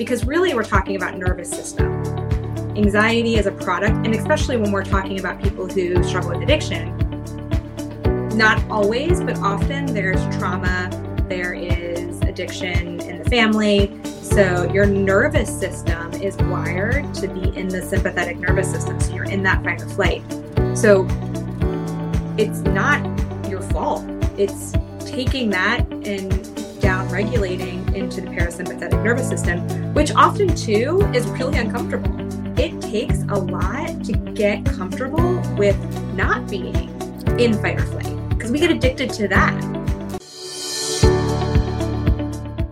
because really we're talking about nervous system. Anxiety is a product, and especially when we're talking about people who struggle with addiction, not always, but often there's trauma, there is addiction in the family. So your nervous system is wired to be in the sympathetic nervous system. So you're in that fight or flight. So it's not your fault. It's taking that and regulating into the parasympathetic nervous system, which often too is really uncomfortable. It takes a lot to get comfortable with not being in fight or flight because we get addicted to that.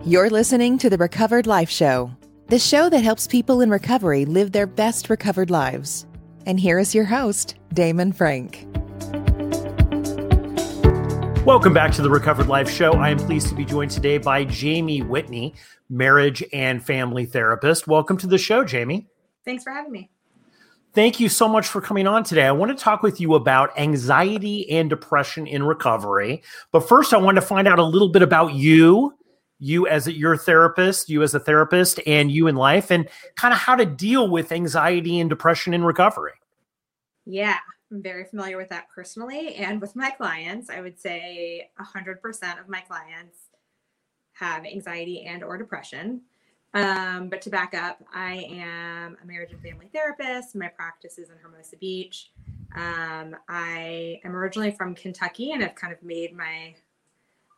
You're listening to the Recovered Life Show, the show that helps people in recovery live their best recovered lives. And here is your host, Damon Frank. Welcome back to the Recovered Life Show. I am pleased to be joined today by Jamie Whitney, marriage and family therapist. Welcome to the show, Jamie. Thanks for having me. Thank you so much for coming on today. I want to talk with you about anxiety and depression in recovery. But first, I want to find out a little bit about you, you as a, your therapist, you as a therapist, and you in life, and kind of how to deal with anxiety and depression in recovery. Yeah. I'm very familiar with that personally and with my clients. I would say 100% of my clients have anxiety and or depression. Um, but to back up, I am a marriage and family therapist. My practice is in Hermosa Beach. Um, I am originally from Kentucky and have kind of made my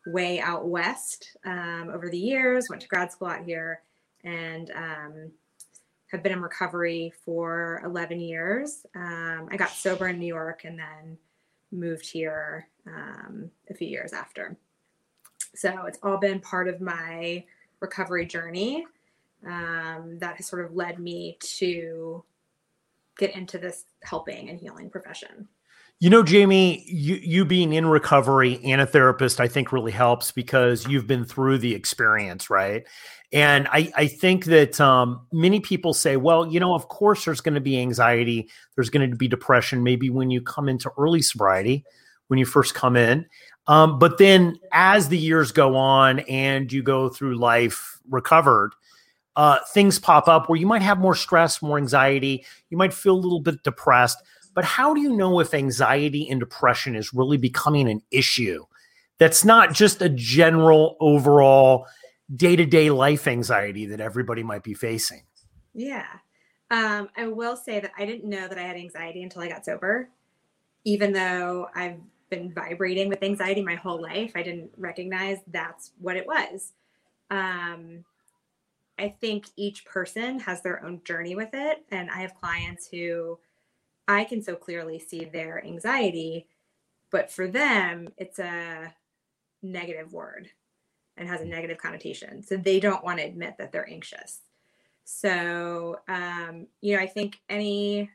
way out west um, over the years. Went to grad school out here and um, have been in recovery for 11 years. Um, I got sober in New York and then moved here um, a few years after. So it's all been part of my recovery journey um, that has sort of led me to get into this helping and healing profession. You know, Jamie, you, you being in recovery and a therapist, I think really helps because you've been through the experience, right? And I, I think that um, many people say, well, you know, of course there's going to be anxiety, there's going to be depression, maybe when you come into early sobriety, when you first come in. Um, but then as the years go on and you go through life recovered, uh, things pop up where you might have more stress, more anxiety, you might feel a little bit depressed. But how do you know if anxiety and depression is really becoming an issue? That's not just a general overall day to day life anxiety that everybody might be facing. Yeah. Um, I will say that I didn't know that I had anxiety until I got sober. Even though I've been vibrating with anxiety my whole life, I didn't recognize that's what it was. Um, I think each person has their own journey with it. And I have clients who I can so clearly see their anxiety, but for them, it's a negative word and has a negative connotation. So they don't want to admit that they're anxious. So, um, you know, I think any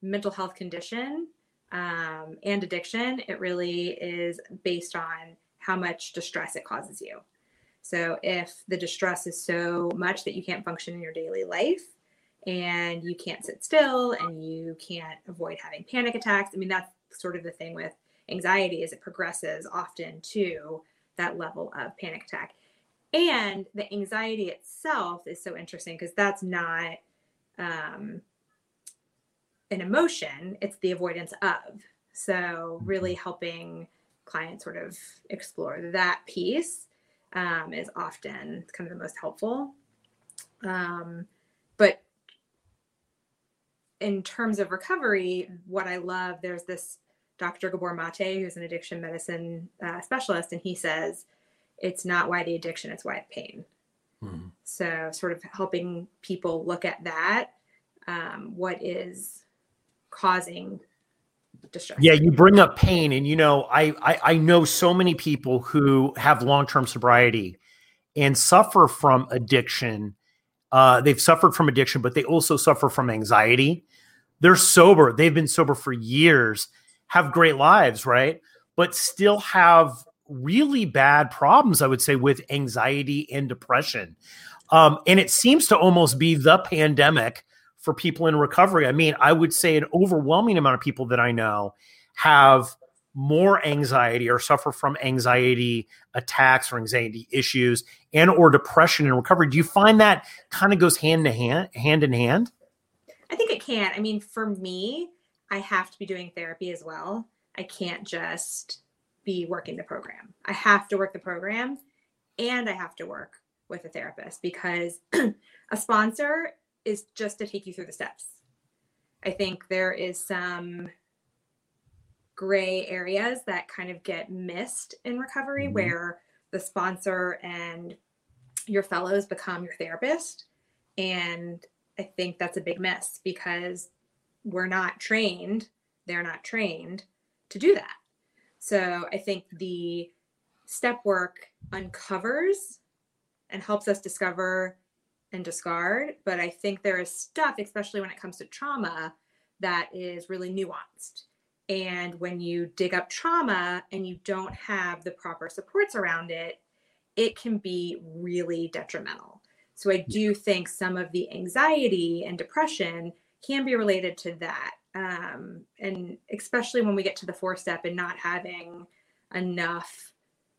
mental health condition um, and addiction, it really is based on how much distress it causes you. So, if the distress is so much that you can't function in your daily life, and you can't sit still and you can't avoid having panic attacks. I mean, that's sort of the thing with anxiety is it progresses often to that level of panic attack. And the anxiety itself is so interesting because that's not um, an emotion, it's the avoidance of. So, really mm-hmm. helping clients sort of explore that piece um, is often kind of the most helpful. Um, but in terms of recovery, what I love, there's this Dr. Gabor Mate, who's an addiction medicine uh, specialist, and he says it's not why the addiction, it's why the pain. Mm-hmm. So, sort of helping people look at that. Um, what is causing Yeah, you bring up pain, and you know, I, I, I know so many people who have long term sobriety and suffer from addiction. Uh, they've suffered from addiction, but they also suffer from anxiety. They're sober; they've been sober for years, have great lives, right? But still have really bad problems, I would say, with anxiety and depression. Um, and it seems to almost be the pandemic for people in recovery. I mean, I would say an overwhelming amount of people that I know have more anxiety or suffer from anxiety attacks or anxiety issues and or depression in recovery. Do you find that kind of goes hand to hand hand in hand? I think it can. I mean for me i have to be doing therapy as well. I can't just be working the program. I have to work the program and i have to work with a therapist because a sponsor is just to take you through the steps. I think there is some gray areas that kind of get missed in recovery mm-hmm. where the sponsor and your fellows become your therapist. And i think that's a big miss because we're not trained they're not trained to do that. So i think the step work uncovers and helps us discover and discard but i think there is stuff especially when it comes to trauma that is really nuanced and when you dig up trauma and you don't have the proper supports around it, it can be really detrimental. So I do think some of the anxiety and depression can be related to that. Um, and especially when we get to the four step and not having enough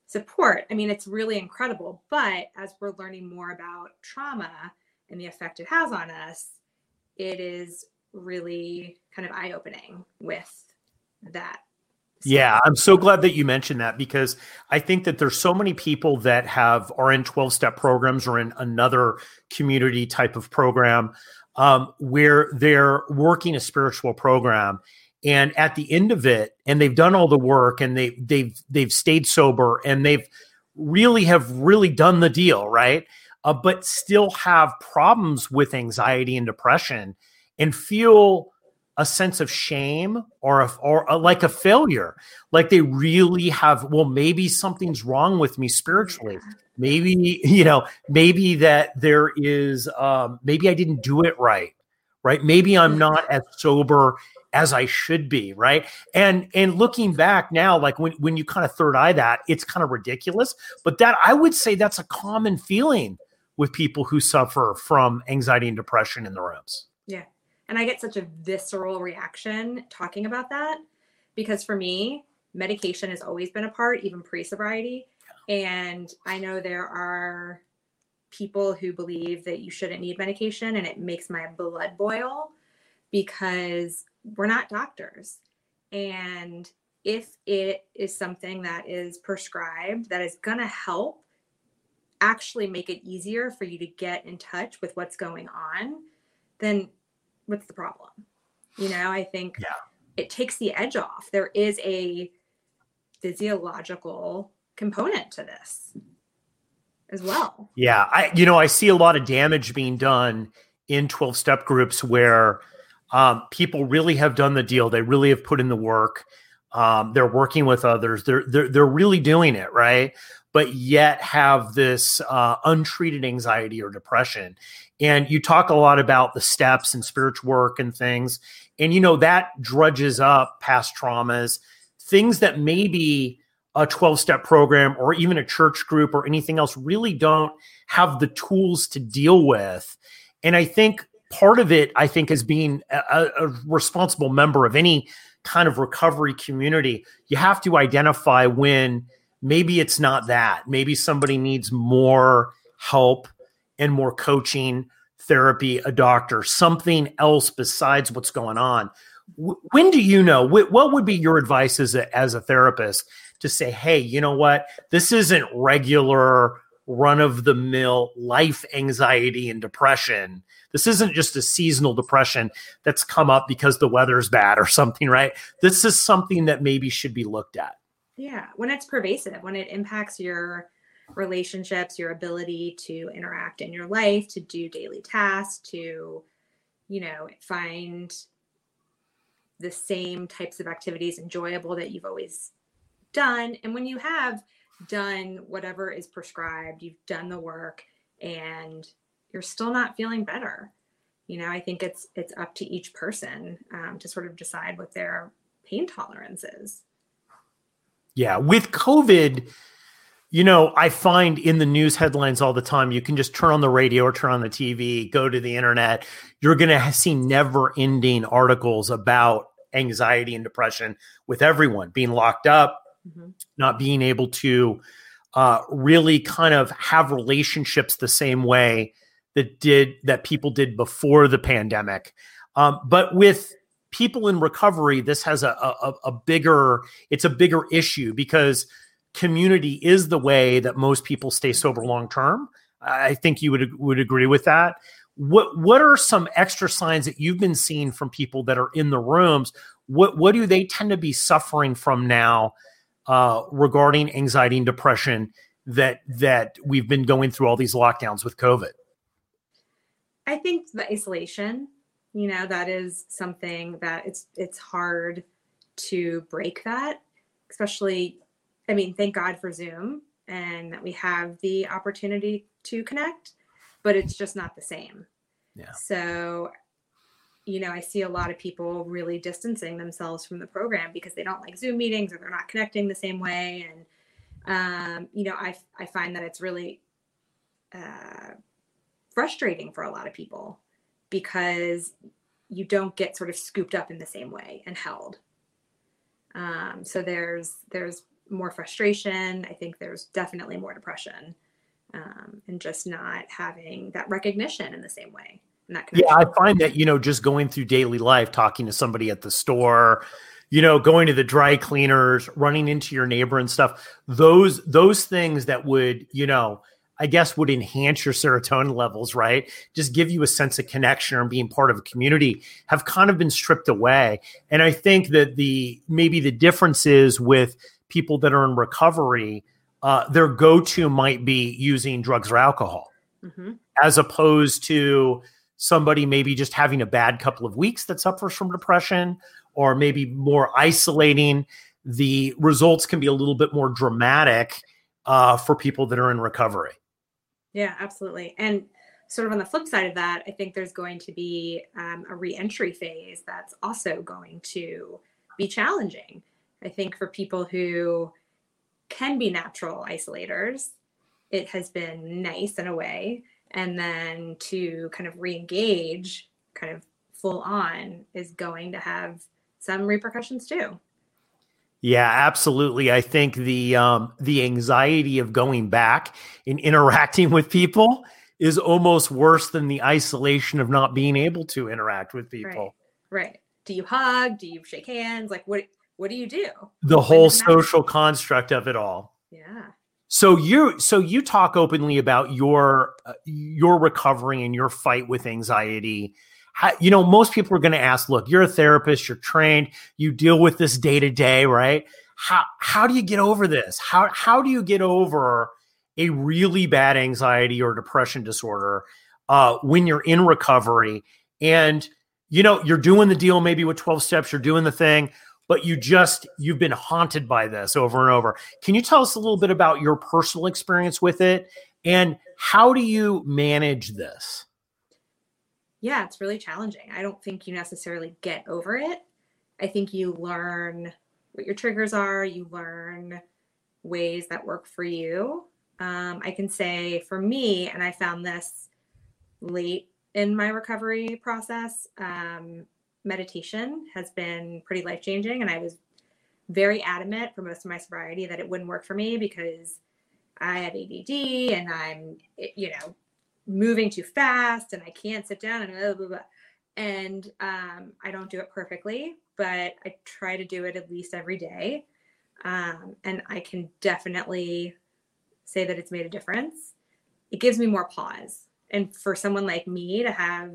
support. I mean, it's really incredible. But as we're learning more about trauma and the effect it has on us, it is really kind of eye opening with that. Yeah, I'm so glad that you mentioned that because I think that there's so many people that have are in 12 step programs or in another community type of program um, where they're working a spiritual program and at the end of it and they've done all the work and they they've they've stayed sober and they've really have really done the deal right? Uh, but still have problems with anxiety and depression and feel a sense of shame or a, or a, like a failure. Like they really have well maybe something's wrong with me spiritually. Maybe you know maybe that there is um maybe i didn't do it right right? Maybe i'm not as sober as i should be right and and looking back now like when when you kind of third eye that it's kind of ridiculous but that i would say that's a common feeling with people who suffer from anxiety and depression in the rooms yeah and I get such a visceral reaction talking about that because for me, medication has always been a part, even pre sobriety. And I know there are people who believe that you shouldn't need medication, and it makes my blood boil because we're not doctors. And if it is something that is prescribed that is going to help actually make it easier for you to get in touch with what's going on, then what's the problem? You know, I think yeah. it takes the edge off. There is a physiological component to this as well. Yeah, I you know, I see a lot of damage being done in 12 step groups where um, people really have done the deal. They really have put in the work. Um, they're working with others. They're, they're they're really doing it right, but yet have this uh, untreated anxiety or depression. And you talk a lot about the steps and spiritual work and things. And, you know, that drudges up past traumas, things that maybe a 12 step program or even a church group or anything else really don't have the tools to deal with. And I think part of it, I think, as being a, a responsible member of any kind of recovery community, you have to identify when maybe it's not that. Maybe somebody needs more help and more coaching, therapy, a doctor, something else besides what's going on. When do you know? What would be your advice as a, as a therapist to say, hey, you know what? This isn't regular run of the mill life anxiety and depression. This isn't just a seasonal depression that's come up because the weather's bad or something, right? This is something that maybe should be looked at. Yeah, when it's pervasive, when it impacts your relationships, your ability to interact in your life, to do daily tasks, to, you know, find the same types of activities enjoyable that you've always done. And when you have done whatever is prescribed, you've done the work and you're still not feeling better. You know, I think it's it's up to each person um, to sort of decide what their pain tolerance is. Yeah, with COVID, you know, I find in the news headlines all the time, you can just turn on the radio or turn on the TV, go to the internet. You're going to see never ending articles about anxiety and depression with everyone being locked up, mm-hmm. not being able to uh, really kind of have relationships the same way that did that people did before the pandemic. Um, but with people in recovery, this has a, a, a bigger it's a bigger issue because community is the way that most people stay sober long term. I think you would would agree with that. What what are some extra signs that you've been seeing from people that are in the rooms? What what do they tend to be suffering from now uh, regarding anxiety and depression that that we've been going through all these lockdowns with COVID? I think the isolation, you know, that is something that it's it's hard to break that, especially I mean, thank God for Zoom and that we have the opportunity to connect, but it's just not the same. Yeah. So, you know, I see a lot of people really distancing themselves from the program because they don't like Zoom meetings or they're not connecting the same way. And, um, you know, I, I find that it's really uh, frustrating for a lot of people because you don't get sort of scooped up in the same way and held. Um, so there's there's more frustration. I think there's definitely more depression um, and just not having that recognition in the same way. Yeah, I find that, you know, just going through daily life, talking to somebody at the store, you know, going to the dry cleaners, running into your neighbor and stuff, those, those things that would, you know, I guess would enhance your serotonin levels, right? Just give you a sense of connection and being part of a community have kind of been stripped away. And I think that the maybe the difference is with people that are in recovery, uh, their go-to might be using drugs or alcohol, mm-hmm. as opposed to somebody maybe just having a bad couple of weeks that suffers from depression, or maybe more isolating. The results can be a little bit more dramatic uh, for people that are in recovery. Yeah, absolutely. And sort of on the flip side of that, I think there's going to be um, a reentry phase that's also going to be challenging. I think for people who can be natural isolators, it has been nice in a way. And then to kind of re engage, kind of full on, is going to have some repercussions too. Yeah, absolutely. I think the um, the anxiety of going back and interacting with people is almost worse than the isolation of not being able to interact with people. Right. right. Do you hug? Do you shake hands? Like what what do you do? The whole social construct of it all. Yeah. So you so you talk openly about your uh, your recovery and your fight with anxiety. How, you know, most people are going to ask, "Look, you're a therapist, you're trained, you deal with this day to day, right? How how do you get over this? How how do you get over a really bad anxiety or depression disorder uh, when you're in recovery and you know you're doing the deal maybe with 12 steps, you're doing the thing, but you just you've been haunted by this over and over. Can you tell us a little bit about your personal experience with it and how do you manage this? Yeah, it's really challenging. I don't think you necessarily get over it. I think you learn what your triggers are, you learn ways that work for you. Um, I can say for me, and I found this late in my recovery process, um, meditation has been pretty life changing. And I was very adamant for most of my sobriety that it wouldn't work for me because I have ADD and I'm, you know, moving too fast and I can't sit down and blah, blah, blah. And um, I don't do it perfectly, but I try to do it at least every day. Um, and I can definitely say that it's made a difference. It gives me more pause. And for someone like me to have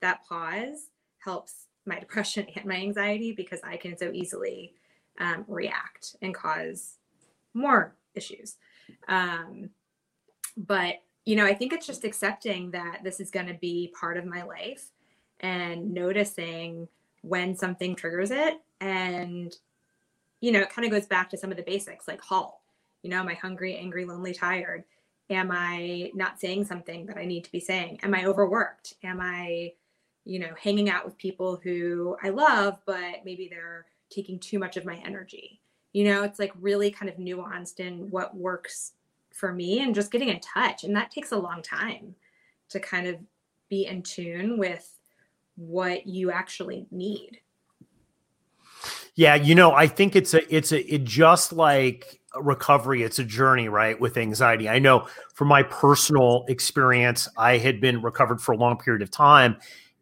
that pause helps my depression and my anxiety because I can so easily um, react and cause more issues. Um, but, you know, I think it's just accepting that this is going to be part of my life and noticing when something triggers it. And, you know, it kind of goes back to some of the basics like halt. You know, am I hungry, angry, lonely, tired? Am I not saying something that I need to be saying? Am I overworked? Am I, you know, hanging out with people who I love, but maybe they're taking too much of my energy. You know, it's like really kind of nuanced in what works for me and just getting in touch. And that takes a long time to kind of be in tune with what you actually need. Yeah, you know, I think it's a it's a it just like recovery, it's a journey, right? With anxiety. I know from my personal experience, I had been recovered for a long period of time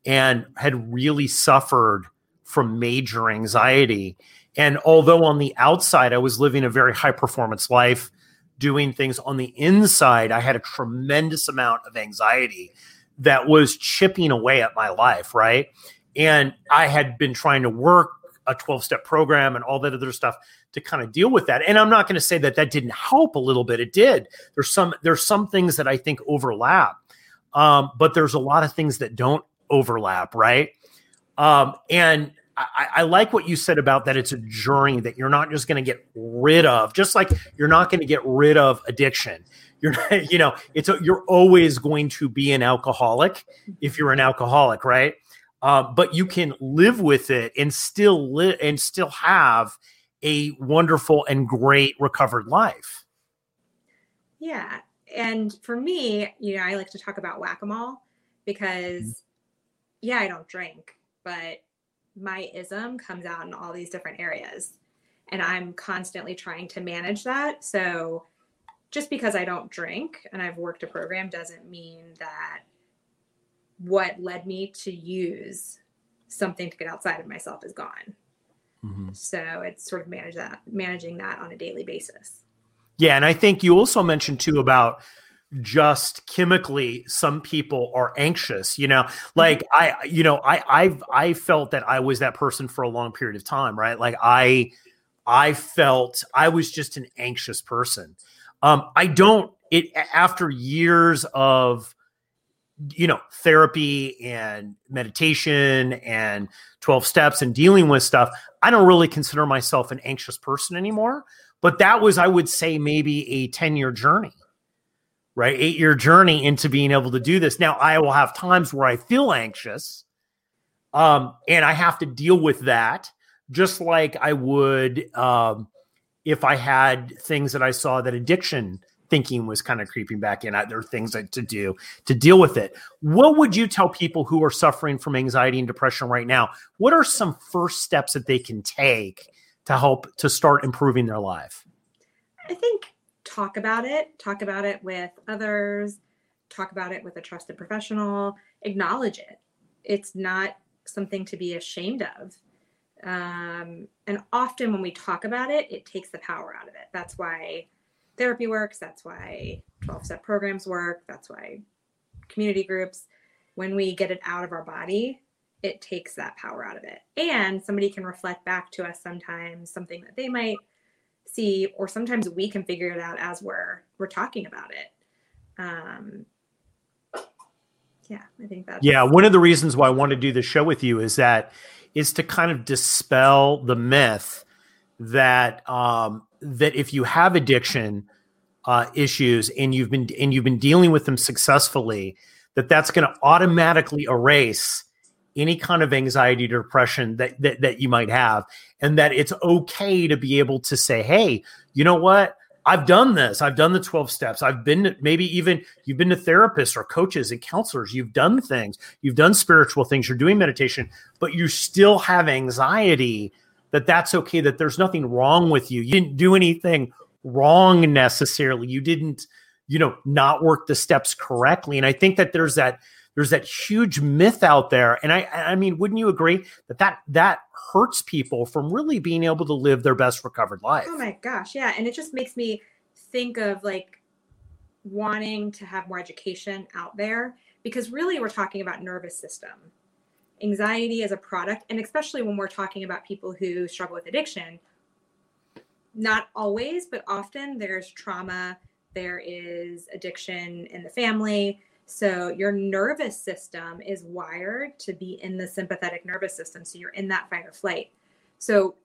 and had really suffered from major anxiety. And although on the outside I was living a very high performance life, doing things on the inside, I had a tremendous amount of anxiety that was chipping away at my life, right? And I had been trying to work a 12 step program and all that other stuff to kind of deal with that. And I'm not going to say that that didn't help a little bit. It did. There's some there's some things that I think overlap, um, but there's a lot of things that don't overlap, right? Um, and I, I, like what you said about that. It's a journey that you're not just going to get rid of, just like you're not going to get rid of addiction. You're, you know, it's a, you're always going to be an alcoholic if you're an alcoholic, right? uh, but you can live with it and still live and still have a wonderful and great recovered life. Yeah. And for me, you know, I like to talk about whack a mole because. Yeah, I don't drink, but my ism comes out in all these different areas. And I'm constantly trying to manage that. So just because I don't drink and I've worked a program doesn't mean that what led me to use something to get outside of myself is gone. Mm-hmm. So it's sort of manage that, managing that on a daily basis. Yeah, and I think you also mentioned too about just chemically some people are anxious you know? Like mm-hmm. i you know i i've i felt that i was that person for a long period of time right? Like i i felt i was just an anxious person. Um i don't it after years of you know therapy and meditation and 12 steps and dealing with stuff i don't really consider myself an anxious person anymore. But that was i would say maybe a 10 year journey right 8 year journey into being able to do this now i will have times where i feel anxious um and i have to deal with that just like i would um if i had things that i saw that addiction thinking was kind of creeping back in. There are things that, to do to deal with it. What would you tell people who are suffering from anxiety and depression right now? What are some first steps that they can take to help to start improving their life? I think talk about it, talk about it with others, talk about it with a trusted professional, acknowledge it. It's not something to be ashamed of. Um, and often when we talk about it, it takes the power out of it. That's why therapy works. That's why 12 step programs work. That's why community groups, when we get it out of our body, it takes that power out of it. And somebody can reflect back to us sometimes something that they might see, or sometimes we can figure it out as we're we're talking about it. Um, yeah, I think that's yeah. One of the reasons why I want to do this show with you is that is to kind of dispel the myth that um, that if you have addiction uh, issues and you've been and you've been dealing with them successfully, that that's going to automatically erase any kind of anxiety or depression that, that that you might have, and that it's okay to be able to say, "Hey, you know what? I've done this. I've done the 12 steps. I've been maybe even you've been to therapists or coaches and counselors. You've done things. You've done spiritual things. You're doing meditation, but you still have anxiety that that's okay, that there's nothing wrong with you. You didn't do anything wrong necessarily. You didn't, you know, not work the steps correctly. And I think that there's that there's that huge myth out there. And i i mean wouldn't you agree that that that hurts people from really being able to live their best recovered life? Oh my gosh. Yeah. And it just makes me think of like wanting to have more education out there because really we're talking about nervous system. Anxiety as a product, and especially when we're talking about people who struggle with addiction, not always, but often there's trauma, there is addiction in the family. So your nervous system is wired to be in the sympathetic nervous system. So you're in that fight or flight. So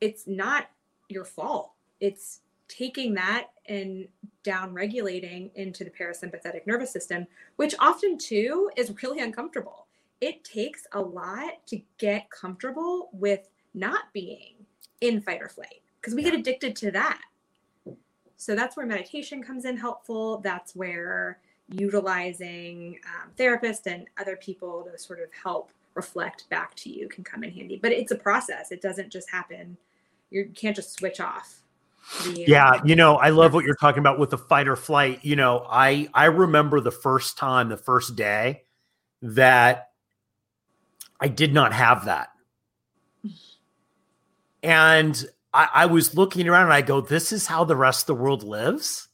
it's not your fault. It's taking that and down regulating into the parasympathetic nervous system, which often too is really uncomfortable it takes a lot to get comfortable with not being in fight or flight because we get addicted to that. So that's where meditation comes in helpful. That's where utilizing um, therapists and other people to sort of help reflect back to you can come in handy. But it's a process. It doesn't just happen. You're, can't just switch off. The, yeah, you know, I love what you're talking about with the fight or flight. You know, I I remember the first time, the first day that I did not have that. And I, I was looking around and I go, this is how the rest of the world lives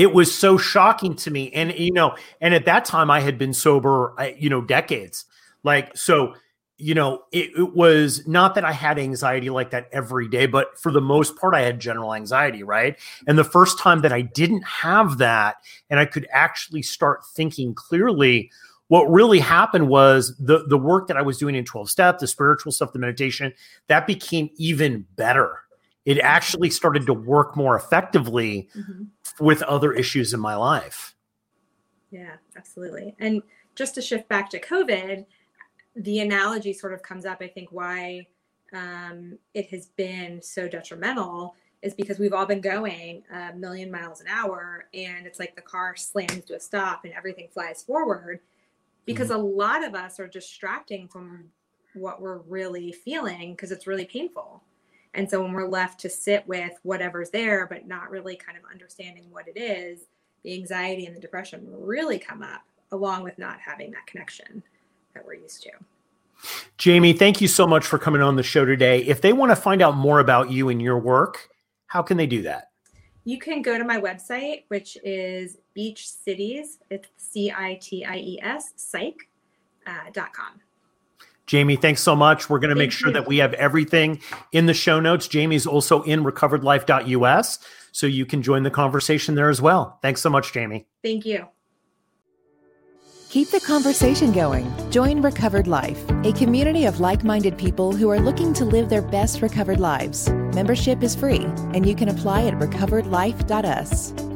it was so shocking to me. And you know and at that time i had been sober uh, you know decades. Like so you know it, it, was not that i had anxiety like that every day but for the most part i had general anxiety right? And the first time that i didn't have that and i could actually start thinking clearly what really happened was the the work that i was doing in 12 step the spiritual stuff the meditation that became even better it actually started to work more effectively mm-hmm. with other issues in my life. Yeah, absolutely. And just to shift back to COVID, the analogy sort of comes up, I think, why um, it has been so detrimental is because we've all been going a million miles an hour and it's like the car slams to a stop and everything flies forward because mm-hmm. a lot of us are distracting from what we're really feeling because it's really painful. And so when we're left to sit with whatever's there, but not really kind of understanding what it is, the anxiety and the depression really come up along with not having that connection that we're used to. Jamie, thank you so much for coming on the show today. If they want to find out more about you and your work, how can they do that? You can go to my website, which is Beach Cities. It's C I T I E S psych uh, dot com. Jamie, thanks so much. We're going to make sure you. that we have everything in the show notes. Jamie's also in recoveredlife.us, so you can join the conversation there as well. Thanks so much, Jamie. Thank you. Keep the conversation going. Join Recovered Life, a community of like minded people who are looking to live their best recovered lives. Membership is free, and you can apply at recoveredlife.us.